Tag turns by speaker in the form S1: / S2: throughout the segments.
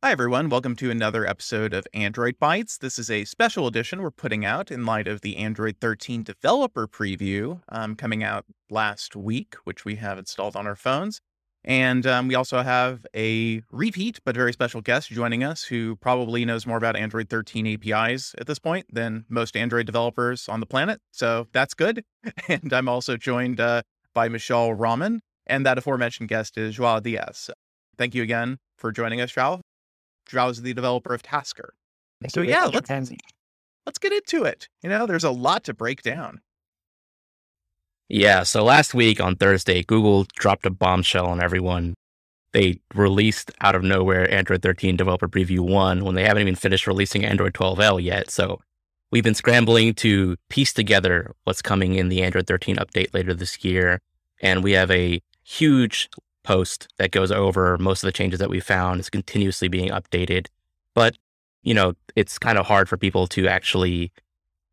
S1: Hi, everyone. Welcome to another episode of Android Bytes. This is a special edition we're putting out in light of the Android 13 developer preview um, coming out last week, which we have installed on our phones. And um, we also have a repeat, but very special guest joining us who probably knows more about Android 13 APIs at this point than most Android developers on the planet. So that's good. And I'm also joined uh, by Mishaal Rahman, and that aforementioned guest is Joao Dias. Thank you again for joining us, Joao. Joao is the developer of Tasker.
S2: Thank
S1: So yeah, let's
S2: having me.
S1: let's get into it. You know, there's a lot to break down.
S3: Yeah, so last week on Thursday, Google dropped a bombshell on everyone. They released out of nowhere Android 13 Developer Preview 1 when they haven't even finished releasing Android 12L yet. So we've been scrambling to piece together what's coming in the Android 13 update later this year. And we have a huge post that goes over most of the changes that we found. It's continuously being updated. But, you know, it's kind of hard for people to actually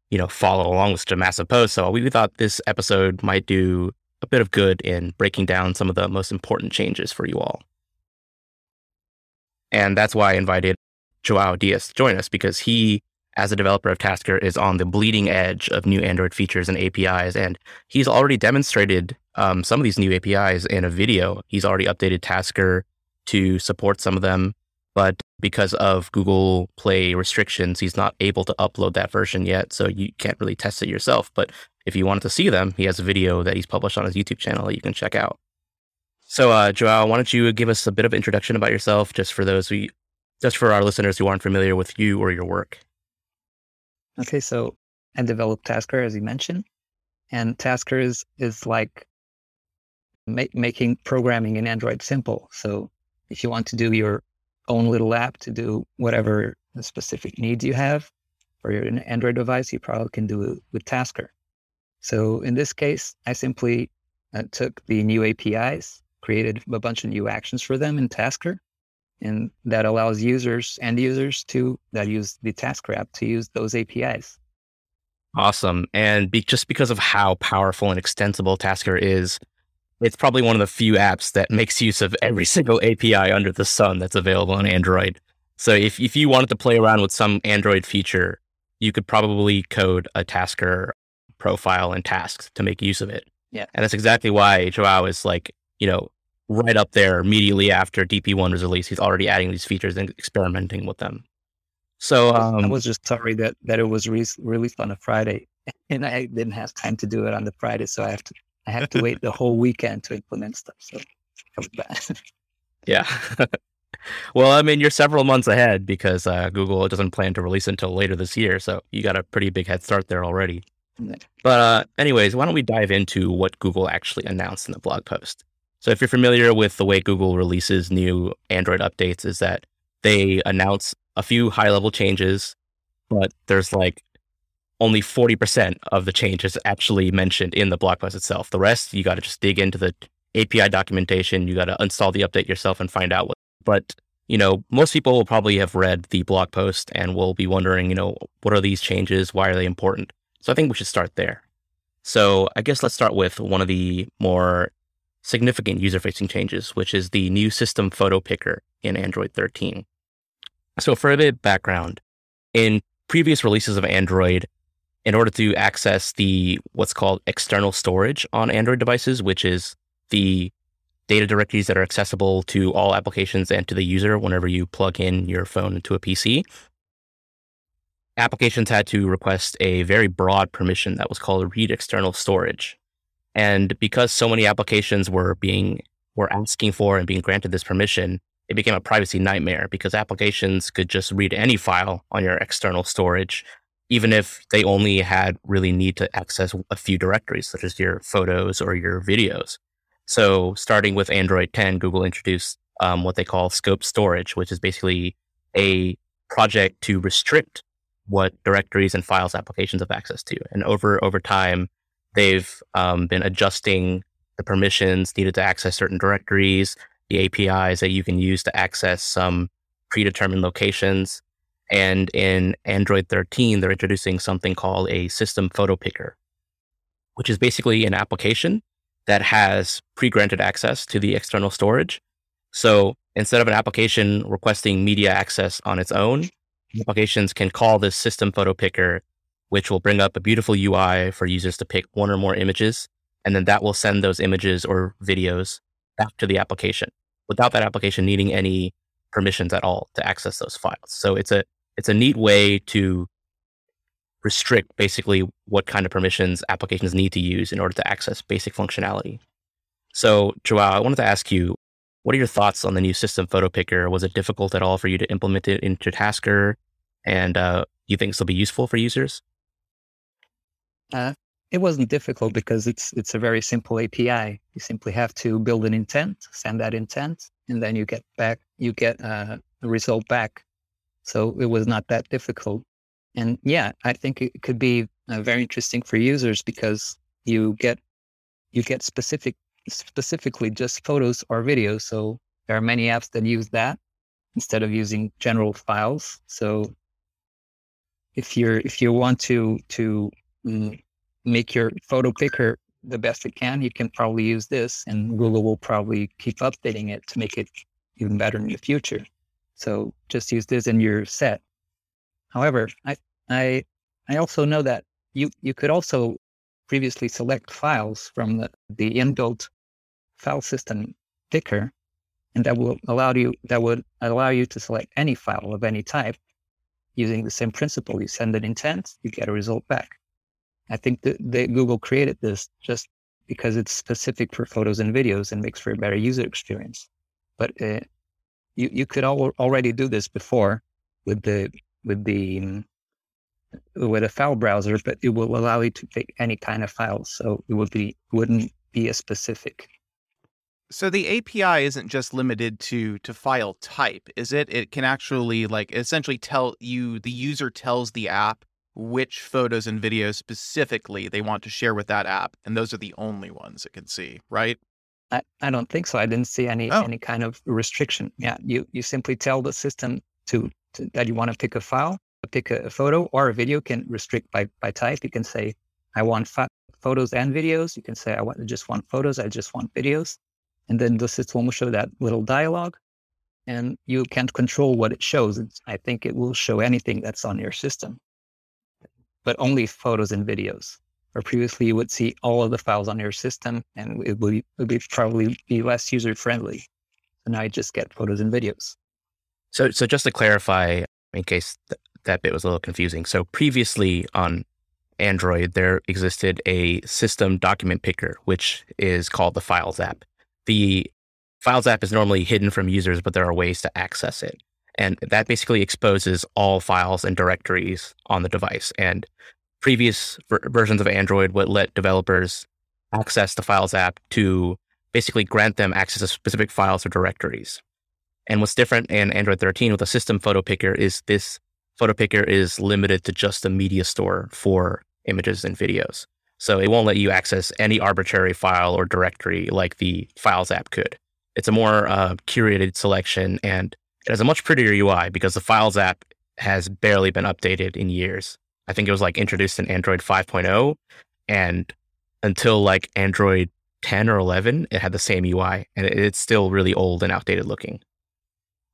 S3: you know, follow along with such a massive post. So we thought this episode might do a bit of good in breaking down some of the most important changes for you all. And that's why I invited Joao Dias to join us because he, as a developer of Tasker, is on the bleeding edge of new Android features and APIs. And he's already demonstrated um, some of these new APIs in a video. He's already updated Tasker to support some of them. But because of Google Play restrictions, he's not able to upload that version yet. So you can't really test it yourself. But if you wanted to see them, he has a video that he's published on his YouTube channel that you can check out. So, uh, Joao, why don't you give us a bit of introduction about yourself, just for those who, just for our listeners who aren't familiar with you or your work?
S2: Okay, so I developed Tasker, as you mentioned, and Tasker is is like ma- making programming in Android simple. So if you want to do your own little app to do whatever specific needs you have for your Android device, you probably can do it with Tasker. So in this case, I simply uh, took the new APIs, created a bunch of new actions for them in Tasker, and that allows users and users to that use the Tasker app to use those APIs.
S3: Awesome. And be, just because of how powerful and extensible Tasker is, it's probably one of the few apps that makes use of every single API under the sun that's available on Android. So if, if you wanted to play around with some Android feature, you could probably code a Tasker profile and tasks to make use of it.
S2: Yeah.
S3: And that's exactly why Joao is like, you know, right up there immediately after DP1 was released. He's already adding these features and experimenting with them. So um,
S2: I was just sorry that that it was re- released on a Friday, and I didn't have time to do it on the Friday, so I have to I have to wait the whole weekend to implement stuff. So that was bad.
S3: Yeah. well, I mean, you're several months ahead because uh, Google doesn't plan to release until later this year. So you got a pretty big head start there already.
S2: Yeah.
S3: But, uh, anyways, why don't we dive into what Google actually announced in the blog post? So, if you're familiar with the way Google releases new Android updates, is that they announce a few high level changes, but there's like only 40% of the changes actually mentioned in the blog post itself. The rest, you got to just dig into the API documentation. You got to install the update yourself and find out what. But, you know, most people will probably have read the blog post and will be wondering, you know, what are these changes? Why are they important? So I think we should start there. So I guess let's start with one of the more significant user facing changes, which is the new system photo picker in Android 13. So for a bit of background, in previous releases of Android, in order to access the what's called external storage on Android devices, which is the data directories that are accessible to all applications and to the user whenever you plug in your phone into a PC. Applications had to request a very broad permission that was called read external storage. And because so many applications were being were asking for and being granted this permission, it became a privacy nightmare because applications could just read any file on your external storage even if they only had really need to access a few directories, such as your photos or your videos. So, starting with Android 10, Google introduced um, what they call scope storage, which is basically a project to restrict what directories and files applications have access to. And over over time, they've um, been adjusting the permissions needed to access certain directories, the APIs that you can use to access some predetermined locations. And in Android 13, they're introducing something called a system photo picker, which is basically an application that has pre granted access to the external storage. So instead of an application requesting media access on its own, applications can call this system photo picker, which will bring up a beautiful UI for users to pick one or more images. And then that will send those images or videos back to the application without that application needing any permissions at all to access those files. So it's a it's a neat way to restrict basically what kind of permissions applications need to use in order to access basic functionality. So, Joao, I wanted to ask you, what are your thoughts on the new system photo picker? Was it difficult at all for you to implement it into Tasker? And uh, do you think this will be useful for users?
S2: Uh, it wasn't difficult because it's it's a very simple API. You simply have to build an intent, send that intent, and then you get back you get uh, a result back. So it was not that difficult. And yeah, I think it could be uh, very interesting for users because you get you get specific specifically just photos or videos. So there are many apps that use that instead of using general files. So if you're if you want to to mm, make your photo picker the best it can, you can probably use this, and Google will probably keep updating it to make it even better in the future. So just use this and you're set. However, I I I also know that you you could also previously select files from the, the inbuilt file system picker, and that will allow you that would allow you to select any file of any type using the same principle. You send an intent, you get a result back. I think that, that Google created this just because it's specific for photos and videos and makes for a better user experience. But uh, you you could al- already do this before with the with the with a file browser, but it will allow you to pick any kind of file, So it would be wouldn't be as specific.
S1: So the API isn't just limited to to file type, is it? It can actually like essentially tell you the user tells the app which photos and videos specifically they want to share with that app, and those are the only ones it can see, right?
S2: I, I don't think so. I didn't see any
S1: Oh.
S2: any kind of restriction. Yeah, you you simply tell the system to, to that you want to pick a file, pick a, a photo or a video. Can restrict by by type. You can say I want fi- photos and videos. You can say I want just want photos. I just want videos, and then the system will show that little dialogue, and you can't control what it shows. It's, I think it will show anything that's on your system, but only photos and videos or previously you would see all of the files on your system and it would, it would be probably be less user friendly. So now you just get photos and videos.
S3: So, so just to clarify, in case th- that bit was a little confusing. So previously on Android, there existed a system document picker, which is called the Files app. The Files app is normally hidden from users, but there are ways to access it. And that basically exposes all files and directories on the device. And previous ver- versions of Android would let developers access the Files app to basically grant them access to specific files or directories. And what's different in Android 13 with a system photo picker is this photo picker is limited to just the media store for images and videos. So it won't let you access any arbitrary file or directory like the Files app could. It's a more uh, curated selection and it has a much prettier UI because the Files app has barely been updated in years. I think it was like introduced in Android 5.0 and until like Android 10 or 11, it had the same UI and it- it's still really old and outdated looking.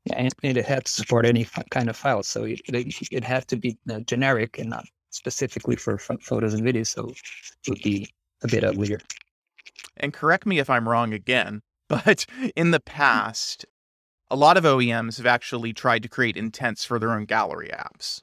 S2: Yeah, and and it had to support any f- kind of file. So it, it, it had to be uh, generic and not specifically for ph- photos and videos. So it would be a bit uglier.
S1: And correct me if I'm wrong again, but in the past, a lot of OEMs have actually tried to create intents for their own gallery apps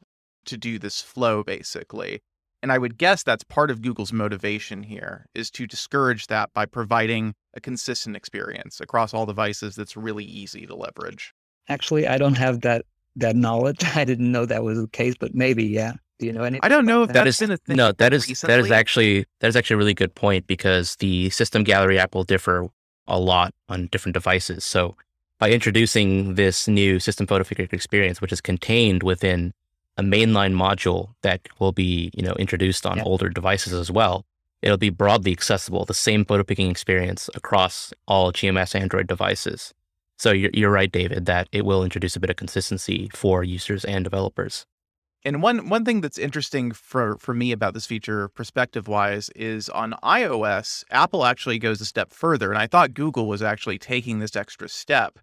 S1: to do this flow basically. And I would guess that's part of Google's motivation here is to discourage that by providing a consistent experience across all devices that's really easy to leverage.
S2: Actually, I don't have that that knowledge. I didn't know that was the case, but maybe, yeah. Do you know anything?
S1: I don't know if
S2: That
S1: that's
S3: That is
S1: been a thing.
S3: no, that is that is actually that is actually a really good point because the system gallery app will differ a lot on different devices. So by introducing this new system photo picker experience, which is contained within a mainline module that will be you know introduced on
S2: Yeah.
S3: older devices as well, it'll be broadly accessible. The same photo picking experience across all GMS Android devices. So you're, you're right, David, that it will introduce a bit of consistency for users and developers.
S1: And one one thing that's interesting for for me about this feature, perspective wise, is on iOS, Apple actually goes a step further, and I thought Google was actually taking this extra step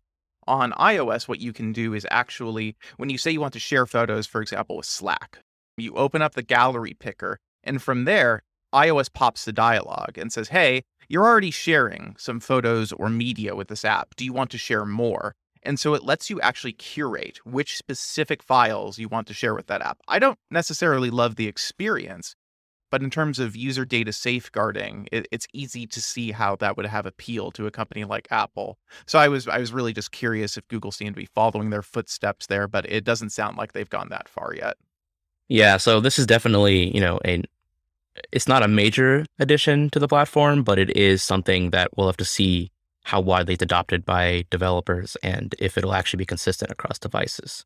S1: on iOS, what you can do is actually, when you say you want to share photos, for example, with Slack, you open up the gallery picker, and from there, iOS pops the dialog and says, Hey, you're already sharing some photos or media with this app. Do you want to share more? And so it lets you actually curate which specific files you want to share with that app. I don't necessarily love the experience, but in terms of user data safeguarding, it, it's easy to see how that would have appeal to a company like Apple. So I was I was really just curious if Google seemed to be following their footsteps there, but it doesn't sound like they've gone that far yet.
S3: Yeah, so this is definitely, you know, a it's not a major addition to the platform, but it is something that we'll have to see how widely it's adopted by developers and if it'll actually be consistent across devices.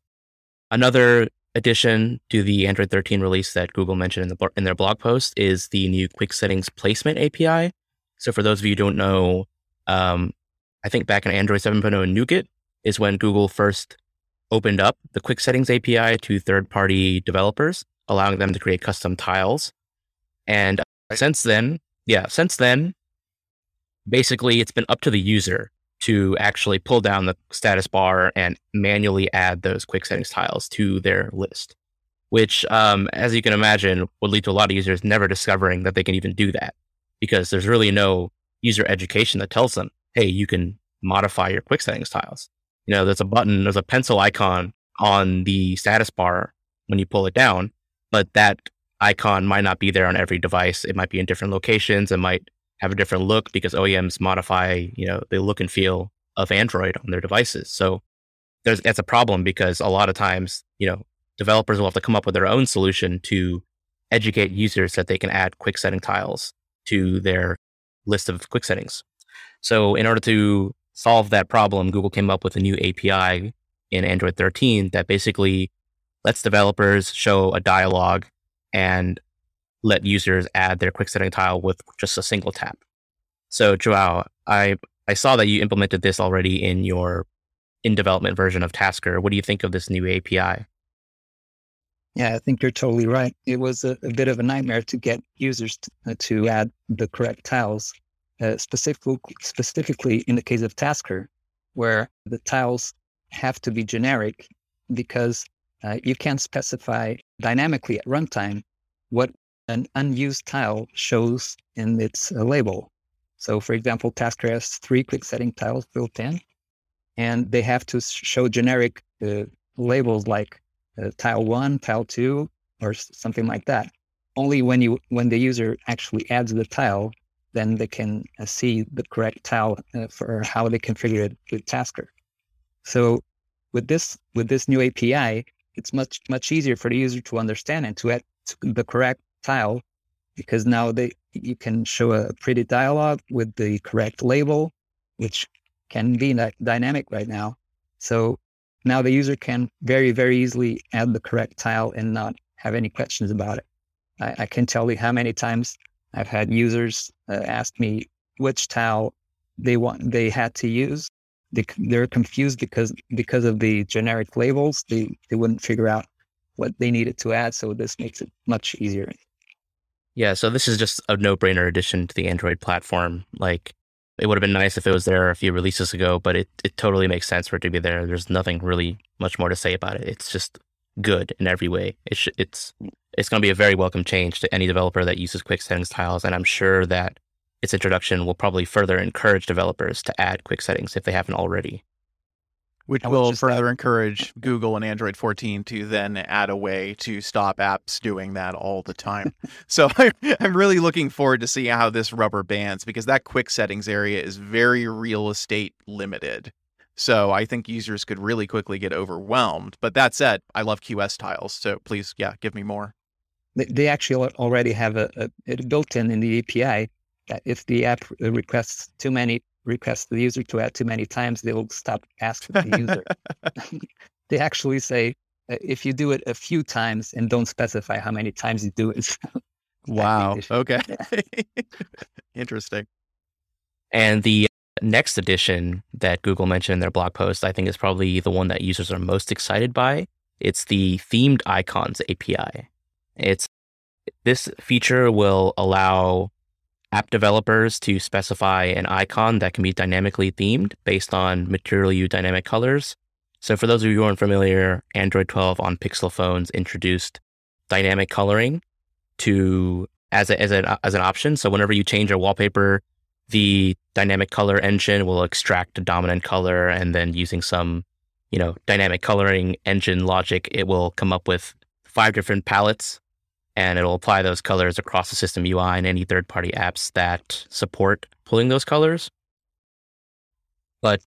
S3: Another addition to the Android 13 release that Google mentioned in, the, in their blog post is the new Quick Settings Placement API. So, for those of you who don't know, um, I think back in Android 7.0 Nougat is when Google first opened up the Quick Settings API to third party developers, allowing them to create custom tiles. And since then, yeah, since then, basically it's been up to the user to actually pull down the status bar and manually add those quick settings tiles to their list, which, um, as you can imagine, would lead to a lot of users never discovering that they can even do that because there's really no user education that tells them, hey, you can modify your quick settings tiles. You know, there's a button, there's a pencil icon on the status bar when you pull it down, but that icon might not be there on every device. It might be in different locations. It might have a different look because OEMs modify, you know, the look and feel of Android on their devices. So there's that's a problem because a lot of times, you know, developers will have to come up with their own solution to educate users that they can add quick setting tiles to their list of quick settings. So in order to solve that problem, Google came up with a new API in Android 13 that basically lets developers show a dialog and let users add their quick setting tile with just a single tap. So Joao, I I saw that you implemented this already in your in development version of Tasker. What do you think of this new API?
S2: Yeah, I think you're totally right. It was a, a bit of a nightmare to get users to, uh, to add the correct tiles, uh, specifically specifically in the case of Tasker, where the tiles have to be generic because uh, you can't specify dynamically at runtime what an unused tile shows in its uh, label. So, for example, Tasker has three quick setting tiles built in, and they have to show generic uh, labels like uh, tile one, tile two, or something like that. Only when you when the user actually adds the tile, then they can uh, see the correct tile uh, for how they configure it with Tasker. So, with this with this new API, it's much much easier for the user to understand and to add the correct tile because now they you can show a pretty dialog with the correct label, which can be dynamic right now. So now the user can very, very easily add the correct tile and not have any questions about it. I, I can tell you how many times I've had users uh, ask me which tile they want they had to use. They, they're confused because because of the generic labels. They they wouldn't figure out what they needed to add. So this makes it much easier.
S3: Yeah, so this is just a no-brainer addition to the Android platform. Like it would have been nice if it was there a few releases ago, but it, it totally makes sense for it to be there. There's nothing really much more to say about it. It's just good in every way. It's it's it's going to be a very welcome change to any developer that uses quick settings tiles, and I'm sure that its introduction will probably further encourage developers to add quick settings if they haven't already
S1: which will further add. encourage Google and Android 14 to then add a way to stop apps doing that all the time. so I, am really looking forward to see how this rubber bands because that quick settings area is very real estate limited. So I think users could really quickly get overwhelmed. But that said, I love QS tiles. So please, yeah, give me more.
S2: They actually already have a, a, a built in in the API that if the app requests too many request the user to add too many times, they will stop asking the user. they actually say, uh, if you do it a few times and don't specify how many times you do it.
S1: wow. Okay. Interesting.
S3: And the next addition that Google mentioned in their blog post, I think is probably the one that users are most excited by. It's the themed icons API. It's this feature will allow app developers to specify an icon that can be dynamically themed based on Material You dynamic colors. So, for those of you who aren't familiar, Android 12 on Pixel phones introduced dynamic coloring to as a, as an as an option. So, whenever you change a wallpaper, the dynamic color engine will extract a dominant color, and then using some you know dynamic coloring engine logic, it will come up with five different palettes and it'll apply those colors across the system UI and any third party apps that support pulling those colors. But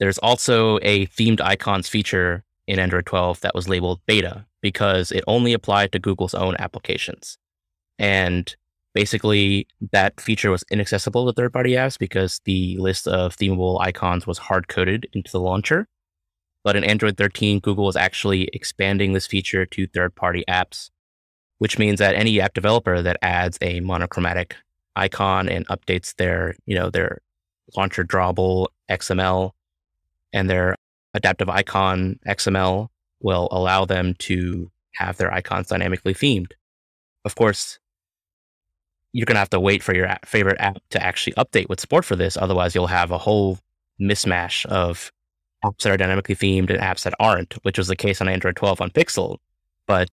S3: there's also a themed icons feature in Android 12 that was labeled beta because it only applied to Google's own applications. And basically, that feature was inaccessible to third party apps because the list of themable icons was hard coded into the launcher. But in Android 13, Google is actually expanding this feature to third party apps which means that any app developer that adds a monochromatic icon and updates their, you know, their launcher drawable XML and their adaptive icon XML will allow them to have their icons dynamically themed. Of course, you're going to have to wait for your favorite app to actually update with support for this. Otherwise, you'll have a whole mismatch of apps that are dynamically themed and apps that aren't, which was the case on Android 12 on Pixel. But,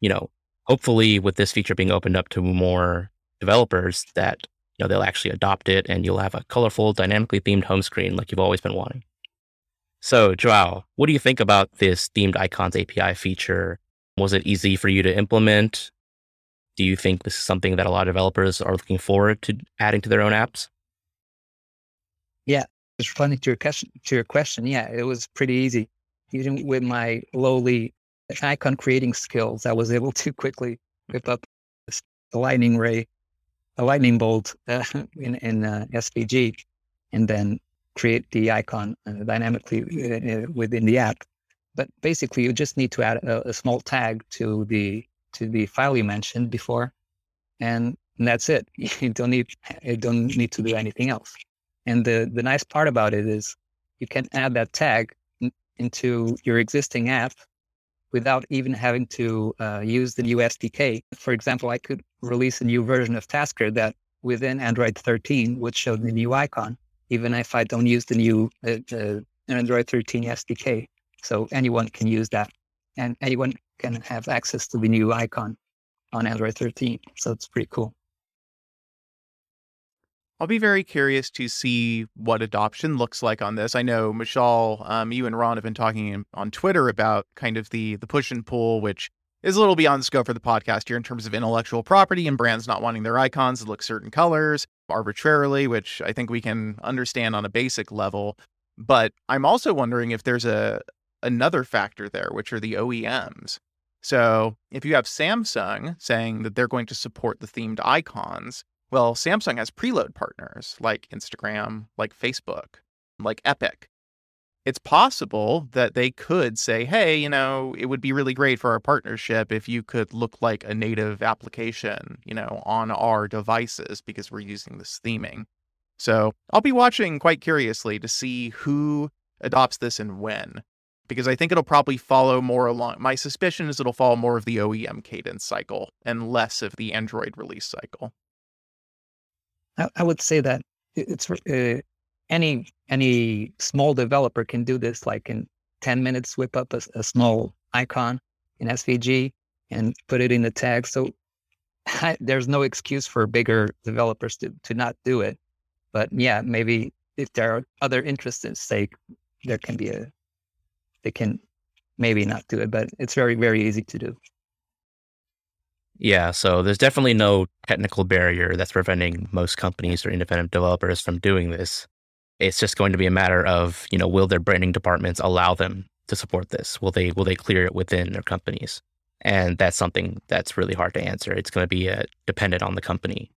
S3: you know, hopefully with this feature being opened up to more developers that you know they'll actually adopt it and you'll have a colorful dynamically themed home screen like you've always been wanting. So joao what do you think about this themed icons api feature? Was it easy for you to implement? Do you think this is something that a lot of developers are looking forward to adding to their own apps?
S2: Yeah just responding to your question to your question. Yeah it was pretty easy. Even with my lowly icon creating skills, I was able to quickly whip up a lightning ray, a lightning bolt uh, in, in uh, SVG, and then create the icon uh, dynamically uh, uh, within the app. But basically, you just need to add a, a, small tag to the to the file you mentioned before, and that's it. You don't need you don't need to do anything else. And the the nice part about it is you can add that tag into your existing app without even having to uh, use the new SDK. For example, I could release a new version of Tasker that within Android 13 would show the new icon, even if I don't use the new uh, uh, Android 13 SDK. So anyone can use that, and anyone can have access to the new icon on Android 13. So it's pretty cool.
S1: I'll be very curious to see what adoption looks like on this. I know Mishaal, um, you and Ron have been talking on Twitter about kind of the the push and pull, which is a little beyond scope for the podcast here in terms of intellectual property and brands not wanting their icons to look certain colors arbitrarily, which I think we can understand on a basic level. But I'm also wondering if there's a another factor there, which are the OEMs. So if you have Samsung saying that they're going to support the themed icons, well, Samsung has preload partners like Instagram, like Facebook, like Epic. It's possible that they could say, hey, you know, it would be really great for our partnership if you could look like a native application, you know, on our devices because we're using this theming. So I'll be watching quite curiously to see who adopts this and when, because I think it'll probably follow more along. My suspicion is it'll follow more of the OEM cadence cycle and less of the Android release cycle.
S2: I, I would say that it's uh, any any small developer can do this. Like in ten minutes, whip up a, a small icon in SVG and put it in the tag. So I, there's no excuse for bigger developers to to not do it. But yeah, maybe if there are other interests at stake, there can be a they can maybe not do it, but it's very very easy to do.
S3: Yeah, so there's definitely no technical barrier that's preventing most companies or independent developers from doing this. It's just going to be a matter of, you know, will their branding departments allow them to support this? Will they will they clear it within their companies? And that's something that's really hard to answer. It's going to be uh, dependent on the company.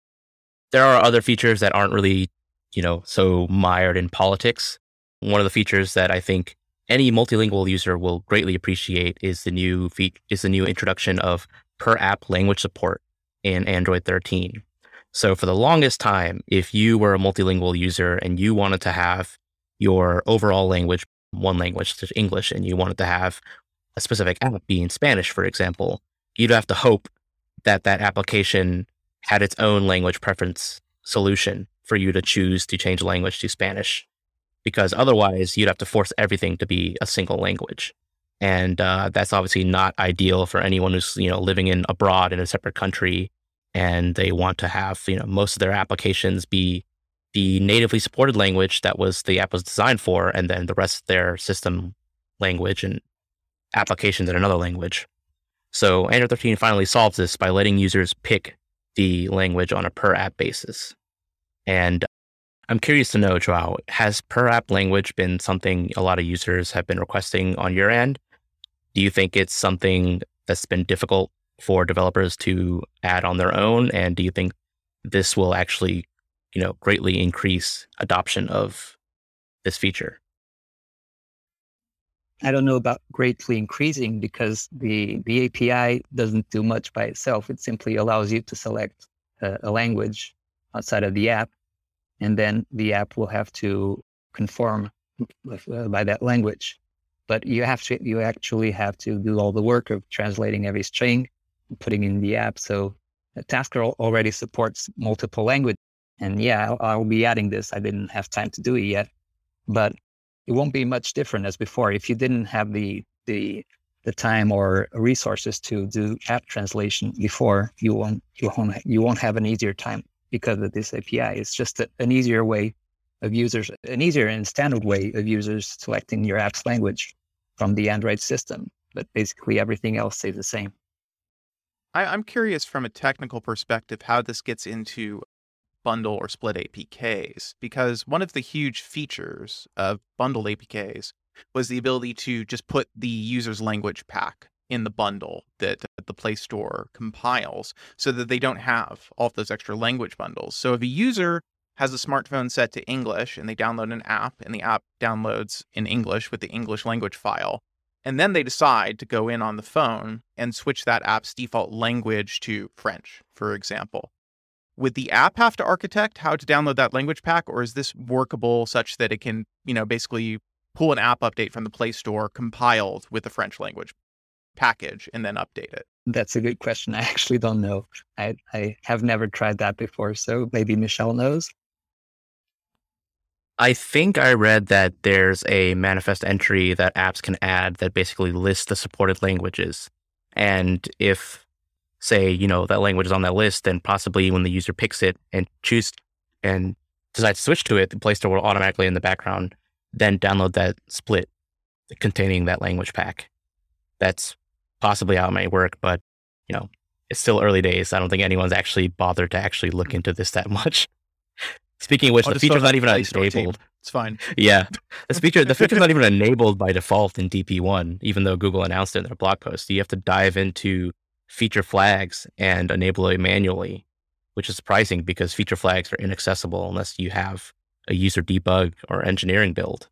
S3: There are other features that aren't really, you know, so mired in politics. One of the features that I think any multilingual user will greatly appreciate is the new fe- is the new introduction of per app language support in Android 13. So for the longest time, if you were a multilingual user and you wanted to have your overall language, one language, such English, and you wanted to have a specific app be in Spanish, for example, you'd have to hope that that application had its own language preference solution for you to choose to change language to Spanish, because otherwise you'd have to force everything to be a single language, and uh, that's obviously not ideal for anyone who's you know living in abroad in a separate country, and they want to have you know most of their applications be the natively supported language that was the app was designed for, and then the rest of their system language and applications in another language. So Android 13 finally solves this by letting users pick the language on a per app basis. And I'm curious to know, Joao, has per app language been something a lot of users have been requesting on your end? Do you think it's something that's been difficult for developers to add on their own? And do you think this will actually, you know, greatly increase adoption of this feature?
S2: I don't know about greatly increasing because the the API doesn't do much by itself. It simply allows you to select a, a language outside of the app, and then the app will have to conform uh, by that language. But you have to you actually have to do all the work of translating every string, putting in the app. So Tasker already supports multiple languages, and yeah, I'll, I'll be adding this. I didn't have time to do it yet, but it won't be much different as before. If you didn't have the the the time or resources to do app translation before, you won't you won't you won't have an easier time because of this API. It's just a, an easier way of users, an easier and standard way of users selecting your app's language from the Android system. But basically, everything else stays the same.
S1: I, I'm curious from a technical perspective how this gets into bundle or split APKs because one of the huge features of bundled APKs was the ability to just put the user's language pack in the bundle that the Play Store compiles so that they don't have all of those extra language bundles. So if a user has a smartphone set to English and they download an app and the app downloads in English with the English language file, and then they decide to go in on the phone and switch that app's default language to French, for example. Would the app have to architect how to download that language pack or is this workable such that it can you know basically pull an app update from the play store compiled with the french language package and then update it?
S2: That's a good question. I actually don't know. I, I have never tried that before so maybe Mishaal knows
S3: I think I read that there's a manifest entry that apps can add that basically lists the supported languages. And if say, you know, that language is on that list, then possibly when the user picks it and choose and decides to switch to it, the Play Store will automatically in the background then download that split containing that language pack. That's possibly how it might work, but you know, it's still early days. I don't think anyone's actually bothered to actually look into this that much. Speaking of which, I'll the feature's not even enabled.
S1: It's fine.
S3: Yeah, the feature the feature's not even enabled by default in DP1, even though Google announced it in their blog post. You have to dive into feature flags and enable it manually, which is surprising because feature flags are inaccessible unless you have a user debug or engineering build.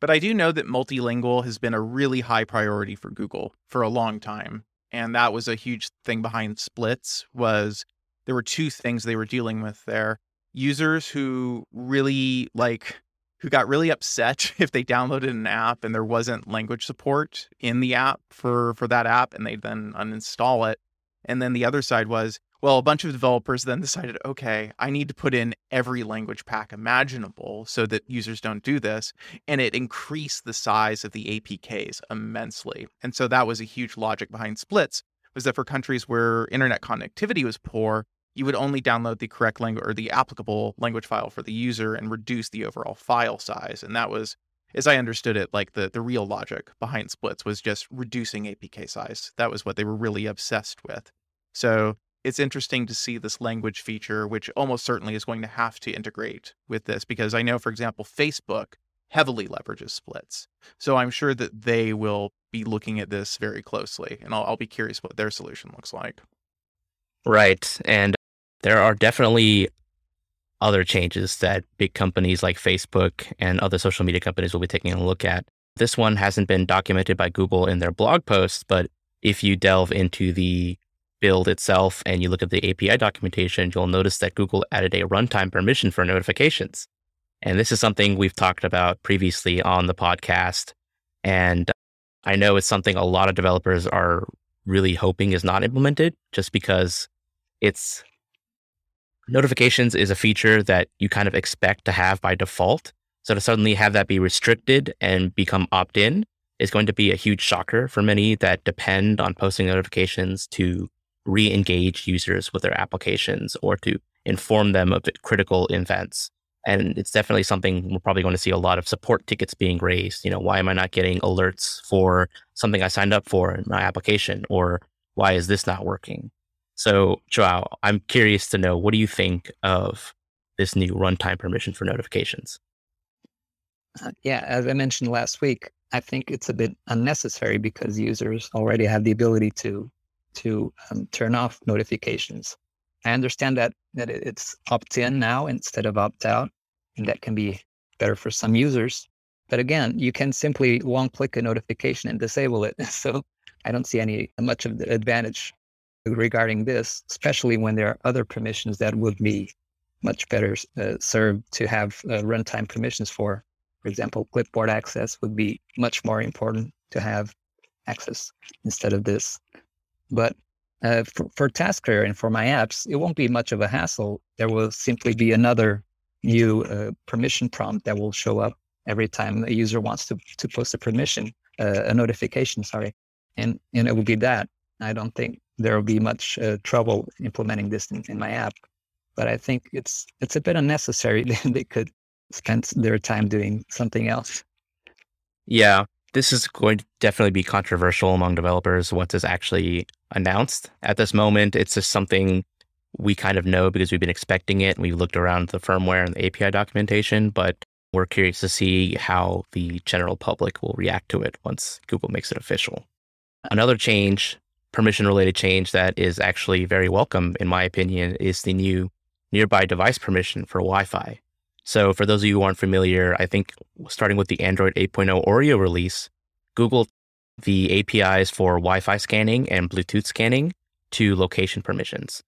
S1: But I do know that multilingual has been a really high priority for Google for a long time. And that was a huge thing behind splits was there were two things they were dealing with there. Users who really like who got really upset if they downloaded an app and there wasn't language support in the app for for that app and they then uninstall it. And then the other side was, well, a bunch of developers then decided, okay, I need to put in every language pack imaginable so that users don't do this. And it increased the size of the APKs immensely. And so that was a huge logic behind splits was that for countries where internet connectivity was poor, you would only download the correct language or the applicable language file for the user and reduce the overall file size. And that was, as I understood it, like the, the real logic behind splits was just reducing APK size. That was what they were really obsessed with. So it's interesting to see this language feature, which almost certainly is going to have to integrate with this because I know, for example, Facebook heavily leverages splits. So I'm sure that they will be looking at this very closely and I'll, I'll be curious what their solution looks like.
S3: Right. And there are definitely other changes that big companies like Facebook and other social media companies will be taking a look at. This one hasn't been documented by Google in their blog posts, but if you delve into the build itself and you look at the API documentation, you'll notice that Google added a runtime permission for notifications. And this is something we've talked about previously on the podcast. And I know it's something a lot of developers are really hoping is not implemented just because it's notifications is a feature that you kind of expect to have by default. So to suddenly have that be restricted and become opt in is going to be a huge shocker for many that depend on posting notifications to re engage users with their applications or to inform them of critical events. And it's definitely something we're probably going to see a lot of support tickets being raised. You know, why am I not getting alerts for something I signed up for in my application? Or why is this not working? So, Joao, I'm curious to know what do you think of this new runtime permission for notifications?
S2: Uh, yeah, as I mentioned last week, I think it's a bit unnecessary because users already have the ability to to um, turn off notifications. I understand that that it's opt in now instead of opt out, and that can be better for some users. But again, you can simply long click a notification and disable it. So I don't see any much of the advantage regarding this, especially when there are other permissions that would be much better uh, served to have uh, runtime permissions for. For example, clipboard access would be much more important to have access instead of this. But uh, for, for Tasker and for my apps, it won't be much of a hassle. There will simply be another new uh, permission prompt that will show up every time a user wants to, to post a permission, uh, a notification, sorry. And, and it will be that. I don't think there will be much uh, trouble implementing this in, in, my app. But I think it's it's a bit unnecessary. they could spend their time doing something else.
S3: Yeah, this is going to definitely be controversial among developers once it's actually announced. At this moment, it's just something we kind of know because we've been expecting it. We've looked around the firmware and the API documentation, but we're curious to see how the general public will react to it once Google makes it official. Another change, permission related change that is actually very welcome, in my opinion, is the new nearby device permission for Wi Fi. So, for those of you who aren't familiar, I think starting with the Android 8.0 Oreo release, Google the APIs for Wi Fi scanning and Bluetooth scanning to location permissions.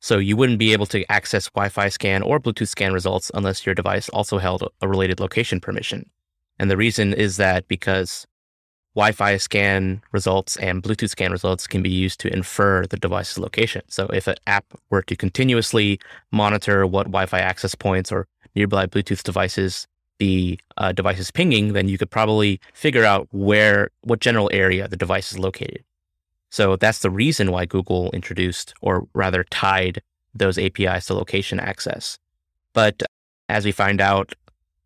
S3: So, you wouldn't be able to access Wi Fi scan or Bluetooth scan results unless your device also held a related location permission. And the reason is that because Wi Fi scan results and Bluetooth scan results can be used to infer the device's location. So, if an app were to continuously monitor what Wi Fi access points or nearby Bluetooth devices the uh, device is pinging, then you could probably figure out where, what general area the device is located. So that's the reason why Google introduced, or rather tied those APIs to location access. But as we find out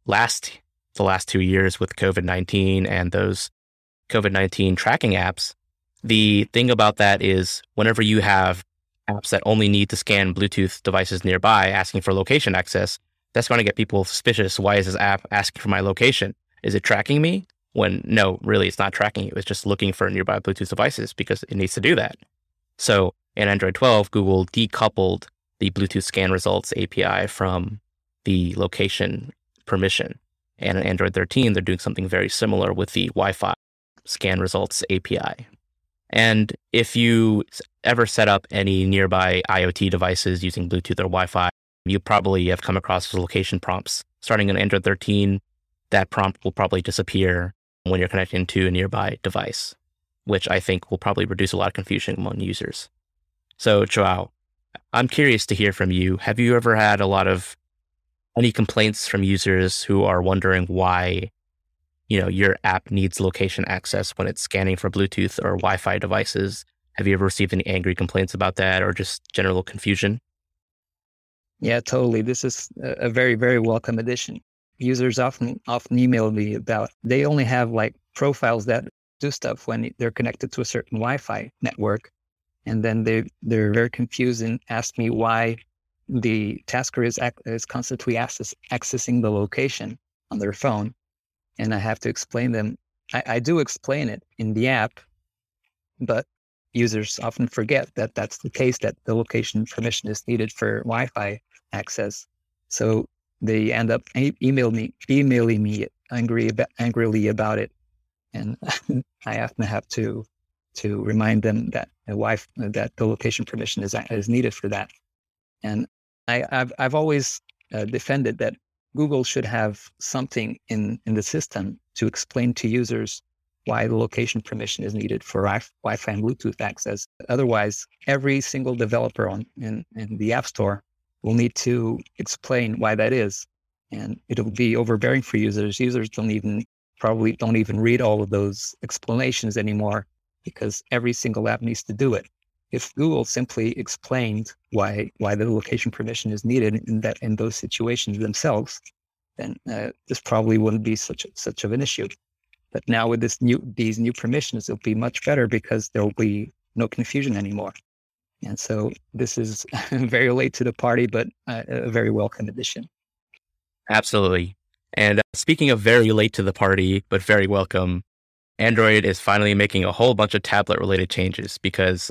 S3: last, the last two years with COVID 19 and those COVID 19 tracking apps, the thing about that is whenever you have apps that only need to scan Bluetooth devices nearby asking for location access, that's going to get people suspicious. Why is this app asking for my location? Is it tracking me? When no, really, it's not tracking you. It's just looking for nearby Bluetooth devices because it needs to do that. So in Android 12, Google decoupled the Bluetooth scan results API from the location permission. And in Android 13, they're doing something very similar with the Wi Fi scan results API. And if you ever set up any nearby IoT devices using Bluetooth or Wi Fi, you probably have come across location prompts. Starting in Android 13, that prompt will probably disappear when you're connecting to a nearby device, which I think will probably reduce a lot of confusion among users. So, Joao, I'm curious to hear from you. Have you ever had a lot of any complaints from users who are wondering why, you know, your app needs location access when it's scanning for Bluetooth or Wi-Fi devices? Have you ever received any angry complaints about that or just general confusion?
S2: Yeah, totally. This is a very, very welcome addition. Users often often email me about they only have like profiles that do stuff when they're connected to a certain Wi-Fi network, and then they they're very confused and ask me why the tasker is is constantly access, accessing the location on their phone, and I have to explain them. I, I do explain it in the app, but users often forget that that's the case. That the location permission is needed for Wi-Fi access. So they end up e- email me, emailing me angry about, angrily about it, and I often have to to remind them that the wife that the location permission is is needed for that. And I, have I've always uh, defended that Google should have something in in the system to explain to users why the location permission is needed for Wi-Fi and Bluetooth access. Otherwise, every single developer on in, in the App Store will need to explain why that is. And it'll be overbearing for users. Users don't even probably don't even read all of those explanations anymore because every single app needs to do it. If Google simply explained why why the location permission is needed in that in those situations themselves, then uh, this probably wouldn't be such such of an issue. But now with this new these new permissions, it'll be much better because there will be no confusion anymore. And so this is very late to the party, but a very welcome addition.
S3: Absolutely. And uh, speaking of very late to the party, but very welcome, Android is finally making a whole bunch of tablet related changes because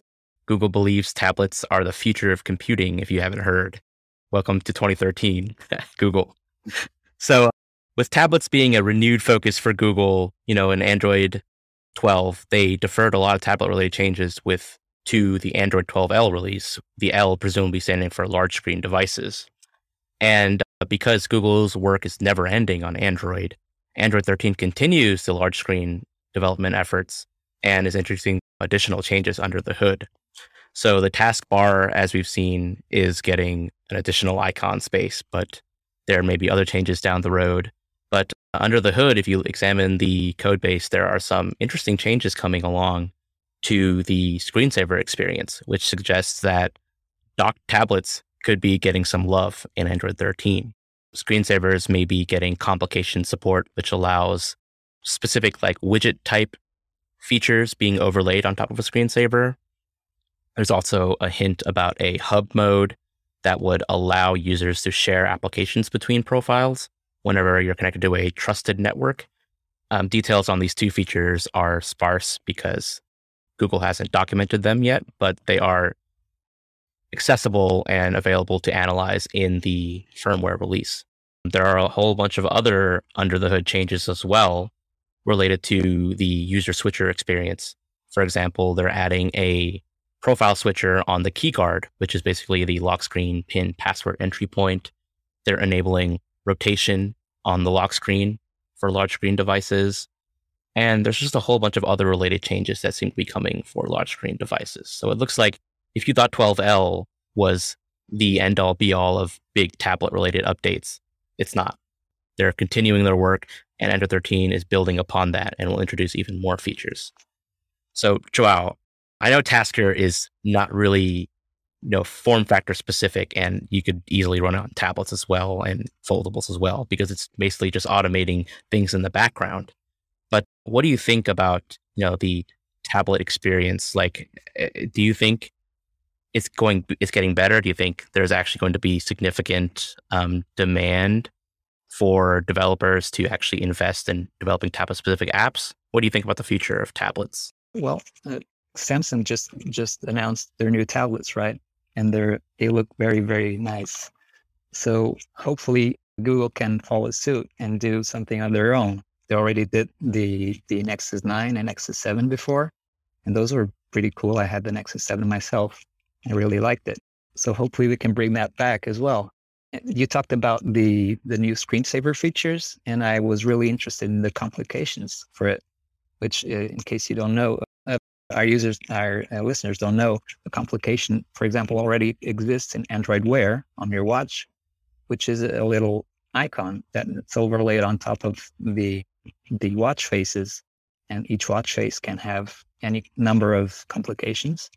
S3: Google believes tablets are the future of computing, if you haven't heard. Welcome to 2013, Google. So, uh, with tablets being a renewed focus for Google, you know, in Android 12, they deferred a lot of tablet related changes with to the Android 12L release, the L presumably standing for large screen devices. And uh, because Google's work is never ending on Android, Android 13 continues the large screen development efforts and is introducing additional changes under the hood. So the taskbar, as we've seen, is getting an additional icon space, but there may be other changes down the road. But under the hood, if you examine the code base, there are some interesting changes coming along to the screensaver experience, which suggests that docked tablets could be getting some love in Android 13. Screensavers may be getting complication support, which allows specific like widget type features being overlaid on top of a screensaver. There's also a hint about a hub mode that would allow users to share applications between profiles whenever you're connected to a trusted network. Um, details on these two features are sparse because Google hasn't documented them yet, but they are accessible and available to analyze in the firmware release. There are a whole bunch of other under the hood changes as well related to the user switcher experience. For example, they're adding a profile switcher on the keyguard, which is basically the lock screen pin password entry point. They're enabling rotation on the lock screen for large screen devices. And there's just a whole bunch of other related changes that seem to be coming for large screen devices. So it looks like if you thought 12L was the end all be all of big tablet related updates, it's not. They're continuing their work, and Android 13 is building upon that and will introduce even more features. So, João, I know Tasker is not really you know form factor specific and you could easily run it on tablets as well and foldables as well because it's basically just automating things in the background but what do you think about you know the tablet experience? Like, eh, eh, do you think it's going it's getting better? Do you think there's actually going to be significant um, demand for developers to actually invest in developing tablet specific apps? What do you think about the future of tablets?
S2: Well, uh, Samsung just just announced their new tablets, right? And they're they look very very nice. So hopefully Google can follow suit and do something on their own. They already did the the Nexus 9 and Nexus 7 before, and those were pretty cool. I had the Nexus 7 myself. I really liked it. So hopefully we can bring that back as well. You talked about the the new screensaver features, and I was really interested in the complications for it. Which, uh, in case you don't know, our users, our uh, listeners don't know, the complication, for example, already exists in Android Wear on your watch, which is a little icon that's overlaid on top of the the watch faces, and each watch face can have any number of complications.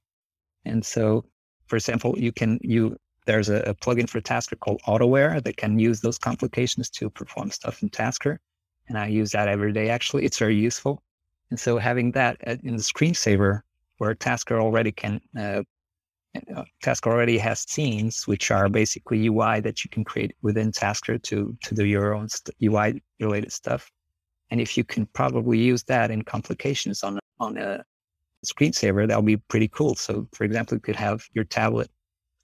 S2: And so, for example, you can you there's a, a plugin for Tasker called AutoWear that can use those complications to perform stuff in Tasker, and I use that every day. Actually, it's very useful. And so, having that in the screensaver, where Tasker already can uh, uh, Tasker already has scenes, which are basically UI that you can create within Tasker to to do your own st- UI related stuff. And if you can probably use that in complications on on a screensaver, that'll be pretty cool. So, for example, you could have your tablet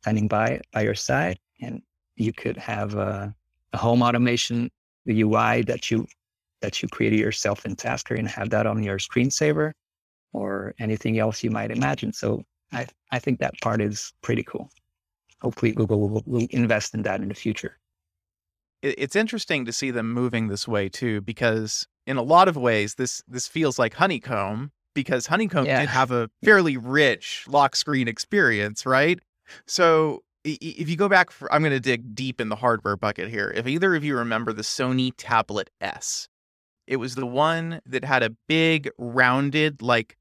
S2: standing by by your side, and you could have a, a home automation, the UI that you that you created yourself in Tasker, and have that on your screensaver, or anything else you might imagine. So, I I think that part is pretty cool. Hopefully, Google will, will invest in that in the future
S1: it's interesting to see them moving this way too because in a lot of ways, this this feels like Honeycomb because Honeycomb yeah. did have a fairly rich lock screen experience, right? So if you go back, for, I'm going to dig deep in the hardware bucket here. If either of you remember the Sony Tablet S, it was the one that had a big rounded like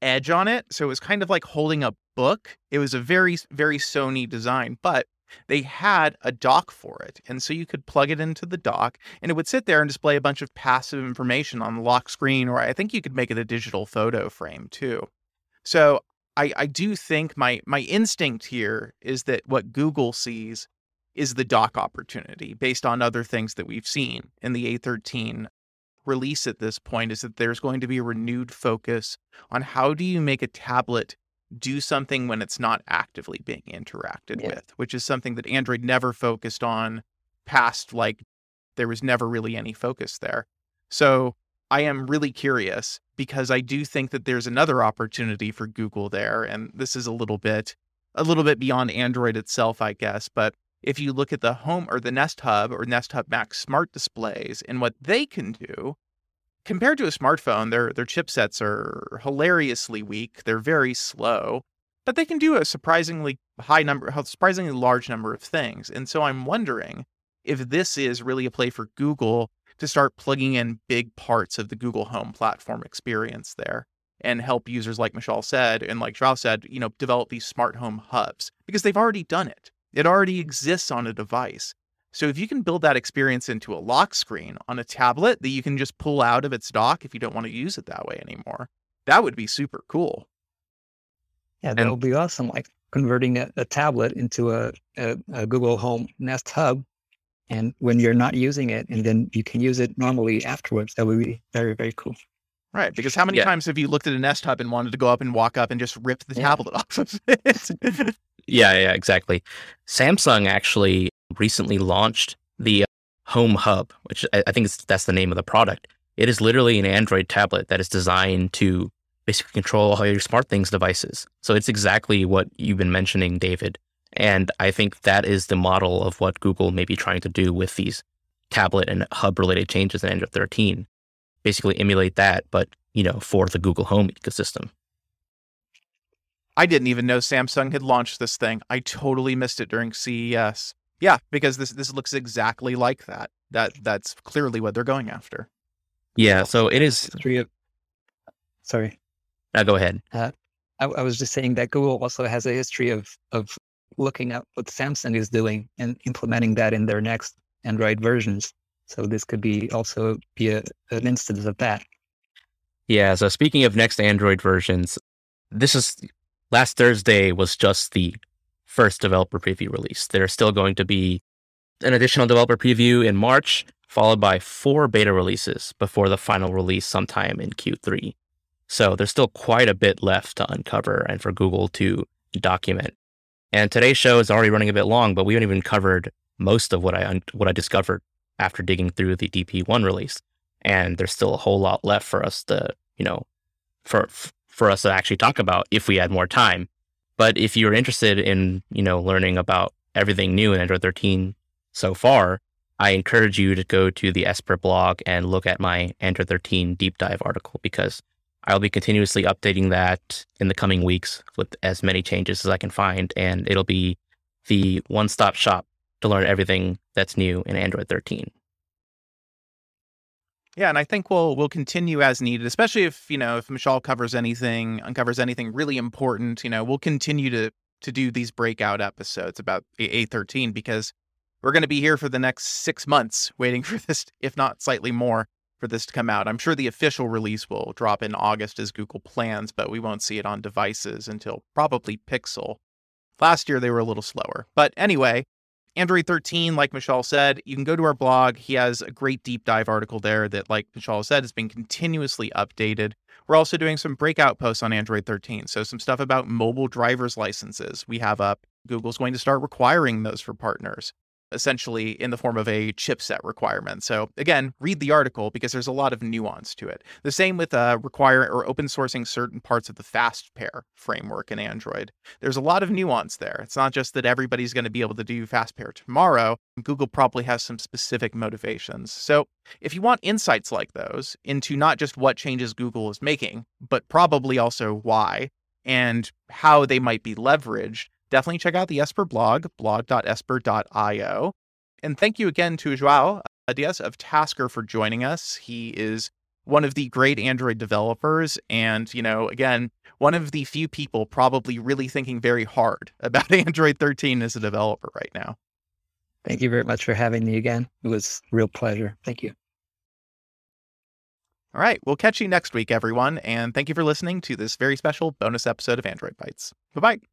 S1: edge on it. So it was kind of like holding a book. It was a very, very Sony design, but they had a dock for it. And so you could plug it into the dock and it would sit there and display a bunch of passive information on the lock screen, or I think you could make it a digital photo frame too. So I, I do think my my instinct here is that what Google sees is the dock opportunity based on other things that we've seen in the A13 release at this point is that there's going to be a renewed focus on how do you make a tablet do something when it's not actively being interacted yeah. with, which is something that Android never focused on past like there was never really any focus there. So I am really curious because I do think that there's another opportunity for Google there and this is a little bit a little bit beyond Android itself, I guess, but if you look at the home or the Nest Hub or Nest Hub Max smart displays and what they can do, compared to a smartphone, their their chipsets are hilariously weak. They're very slow, but they can do a surprisingly high number, surprisingly large number of things. And so I'm wondering if this is really a play for Google to start plugging in big parts of the Google Home platform experience there and help users like Mishaal said and like João said, you know, develop these smart home hubs because they've already done it. It already exists on a device. So if you can build that experience into a lock screen on a tablet that you can just pull out of its dock if you don't want to use it that way anymore, that would be super cool.
S2: Yeah, that would be awesome. Like converting a, a tablet into a, a, a, Google Home Nest Hub. And when you're not using it, and then you can use it normally afterwards, that would be very, very cool.
S1: Right. Because how many yeah. times have you looked at a Nest Hub and wanted to go up and walk up and just rip the yeah. tablet off of it?
S3: yeah, yeah, exactly. Samsung actually recently launched the uh, Home Hub, which I think that's the name of the product. It is literally an Android tablet that is designed to basically control all your SmartThings devices. So it's exactly what you've been mentioning, David. And I think that is the model of what Google may be trying to do with these tablet and hub related changes in Android 13. Basically emulate that, but you know, for the Google Home ecosystem.
S1: I didn't even know Samsung had launched this thing. I totally missed it during CES. Yeah, because this this looks exactly like that. That that's clearly what they're going after.
S3: Yeah, so it is.
S2: Sorry.
S3: Now go ahead.
S2: Uh, I, I, was just saying that Google also has a history of of looking at what Samsung is doing and implementing that in their next Android versions. So this could be also be a, an instance of that.
S3: Yeah. So speaking of next Android versions, this is last Thursday was just the first developer preview release. There's still going to be an additional developer preview in March, followed by four beta releases before the final release sometime in Q3. So there's still quite a bit left to uncover and for Google to document. And today's show is already running a bit long, but we haven't even covered most of what I un- what I discovered after digging through the DP1 release. And there's still a whole lot left for us to, you know, for for us to actually talk about if we had more time. But if you're interested in, you know, learning about everything new in Android 13 so far, I encourage you to go to the Esper blog and look at my Android 13 deep dive article because I'll be continuously updating that in the coming weeks with as many changes as I can find. And it'll be the one stop shop to learn everything that's new in Android 13.
S1: Yeah, and I think we'll we'll continue as needed, especially if you know if Mishaal covers anything, uncovers anything really important. You know, we'll continue to to do these breakout episodes about A thirteen because we're going to be here for the next six months, waiting for this, if not slightly more, for this to come out. I'm sure the official release will drop in August as Google plans, but we won't see it on devices until probably Pixel. Last year they were a little slower, but anyway, Android 13, like Mishaal said, you can go to our blog. He has a great deep dive article there that, like Mishaal said, has been continuously updated. We're also doing some breakout posts on Android 13. So, some stuff about mobile driver's licenses we have up. Google's going to start requiring those for partners essentially in the form of a chipset requirement. So again, read the article because there's a lot of nuance to it. The same with uh, require or open sourcing certain parts of the fast pair framework in Android. There's a lot of nuance there. It's not just that everybody's going to be able to do fast pair tomorrow. Google probably has some specific motivations. So if you want insights like those into not just what changes Google is making, but probably also why and how they might be leveraged, definitely check out the Esper blog, blog.esper.io. And thank you again to João Dias of Tasker for joining us. He is one of the great Android developers. And, you know, again, one of the few people probably really thinking very hard about Android 13 as a developer right now.
S2: Thank you very much for having me again. It was real pleasure. Thank you.
S1: All right. We'll catch you next week, everyone. And thank you for listening to this very special bonus episode of Android Bytes. Bye bye.